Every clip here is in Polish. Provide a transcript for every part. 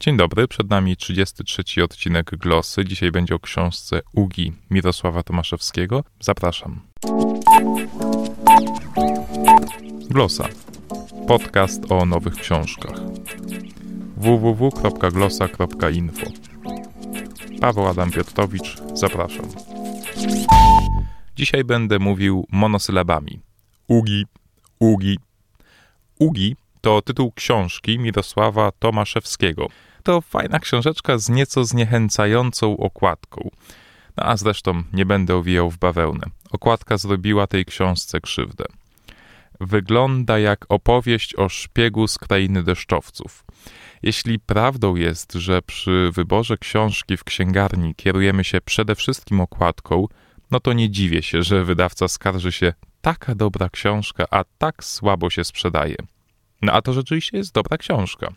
Dzień dobry, przed nami 33 odcinek Glosy. Dzisiaj będzie o książce Ugi Mirosława Tomaszewskiego. Zapraszam. Glosa. Podcast o nowych książkach. www.glosa.info Paweł Adam Piotrowicz, zapraszam. Dzisiaj będę mówił monosylabami. Ugi, ugi. Ugi to tytuł książki Mirosława Tomaszewskiego – to fajna książeczka z nieco zniechęcającą okładką. No a zresztą nie będę owijał w bawełnę. Okładka zrobiła tej książce krzywdę. Wygląda jak opowieść o szpiegu z krainy deszczowców. Jeśli prawdą jest, że przy wyborze książki w księgarni kierujemy się przede wszystkim okładką, no to nie dziwię się, że wydawca skarży się taka dobra książka, a tak słabo się sprzedaje. No a to rzeczywiście jest dobra książka.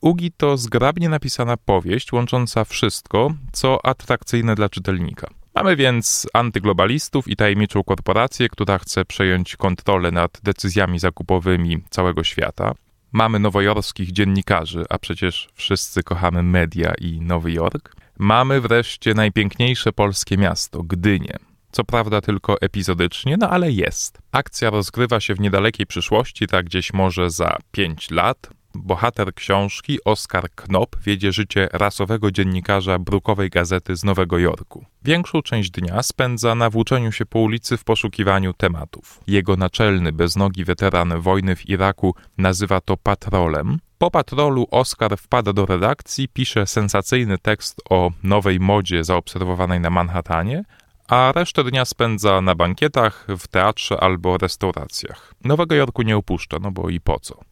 Ugi to zgrabnie napisana powieść łącząca wszystko, co atrakcyjne dla czytelnika. Mamy więc antyglobalistów i tajemniczą korporację, która chce przejąć kontrolę nad decyzjami zakupowymi całego świata. Mamy nowojorskich dziennikarzy, a przecież wszyscy kochamy media i Nowy Jork. Mamy wreszcie najpiękniejsze polskie miasto, Gdynię. Co prawda tylko epizodycznie, no ale jest. Akcja rozgrywa się w niedalekiej przyszłości, tak gdzieś może za 5 lat. Bohater książki, Oskar Knop, wiedzie życie rasowego dziennikarza brukowej gazety z Nowego Jorku. Większą część dnia spędza na włóczeniu się po ulicy w poszukiwaniu tematów. Jego naczelny, beznogi weteran wojny w Iraku nazywa to patrolem. Po patrolu Oskar wpada do redakcji, pisze sensacyjny tekst o nowej modzie zaobserwowanej na Manhattanie, a resztę dnia spędza na bankietach, w teatrze albo restauracjach. Nowego Jorku nie opuszcza, no bo i po co.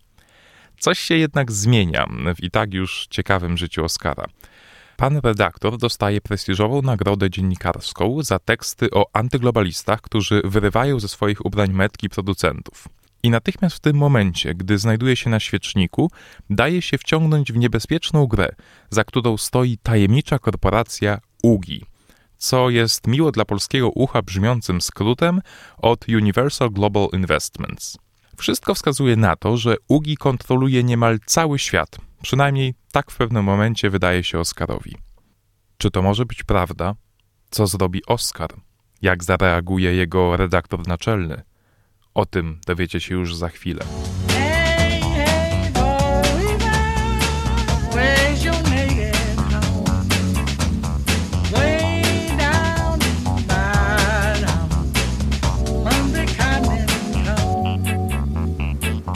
Coś się jednak zmienia w i tak już ciekawym życiu Oscara. Pan redaktor dostaje prestiżową nagrodę dziennikarską za teksty o antyglobalistach, którzy wyrywają ze swoich ubrań metki producentów. I natychmiast w tym momencie, gdy znajduje się na świeczniku, daje się wciągnąć w niebezpieczną grę, za którą stoi tajemnicza korporacja UGI, co jest miło dla polskiego ucha brzmiącym skrótem od Universal Global Investments. Wszystko wskazuje na to, że Ugi kontroluje niemal cały świat. Przynajmniej tak w pewnym momencie wydaje się Oscarowi. Czy to może być prawda? Co zrobi Oscar? Jak zareaguje jego redaktor naczelny? O tym dowiecie się już za chwilę.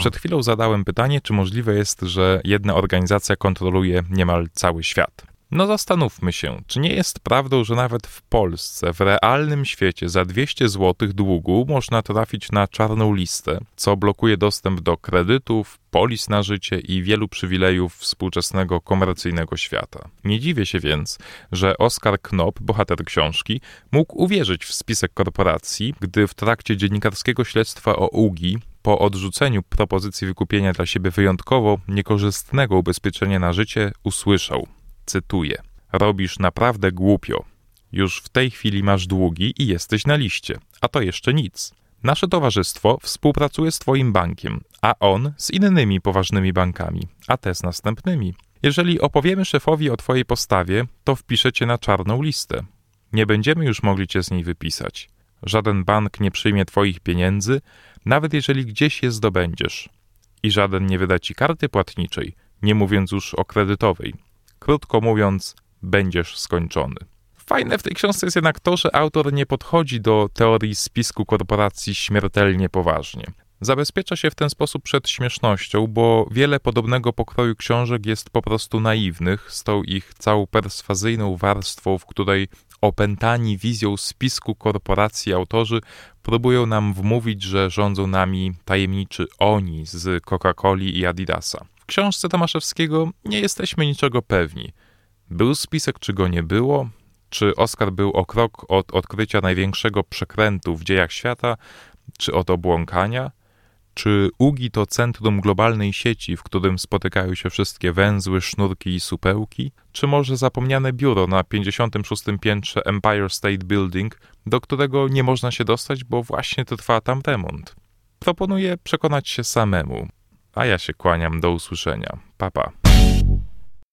Przed chwilą zadałem pytanie, czy możliwe jest, że jedna organizacja kontroluje niemal cały świat. No zastanówmy się, czy nie jest prawdą, że nawet w Polsce, w realnym świecie, za 200 zł długu można trafić na czarną listę, co blokuje dostęp do kredytów, polis na życie i wielu przywilejów współczesnego komercyjnego świata. Nie dziwię się więc, że Oskar Knop, bohater książki, mógł uwierzyć w spisek korporacji, gdy w trakcie dziennikarskiego śledztwa o UGI po odrzuceniu propozycji wykupienia dla siebie wyjątkowo niekorzystnego ubezpieczenia na życie usłyszał, cytuję, robisz naprawdę głupio. Już w tej chwili masz długi i jesteś na liście, a to jeszcze nic. Nasze towarzystwo współpracuje z Twoim bankiem, a on z innymi poważnymi bankami, a te z następnymi. Jeżeli opowiemy szefowi o Twojej postawie, to wpiszecie na czarną listę. Nie będziemy już mogli Cię z niej wypisać. Żaden bank nie przyjmie Twoich pieniędzy, nawet jeżeli gdzieś je zdobędziesz. I żaden nie wyda Ci karty płatniczej, nie mówiąc już o kredytowej. Krótko mówiąc, będziesz skończony. Fajne w tej książce jest jednak to, że autor nie podchodzi do teorii spisku korporacji śmiertelnie poważnie. Zabezpiecza się w ten sposób przed śmiesznością, bo wiele podobnego pokroju książek jest po prostu naiwnych, z tą ich całą perswazyjną warstwą, w której opętani wizją spisku korporacji autorzy próbują nam wmówić, że rządzą nami tajemniczy oni z Coca-Coli i Adidasa. W książce Tomaszewskiego nie jesteśmy niczego pewni. Był spisek, czy go nie było? Czy Oskar był o krok od odkrycia największego przekrętu w dziejach świata, czy od obłąkania? Czy UGI to centrum globalnej sieci, w którym spotykają się wszystkie węzły, sznurki i supełki? Czy może zapomniane biuro na 56. piętrze Empire State Building, do którego nie można się dostać, bo właśnie trwa tam remont? Proponuję przekonać się samemu. A ja się kłaniam do usłyszenia. Papa.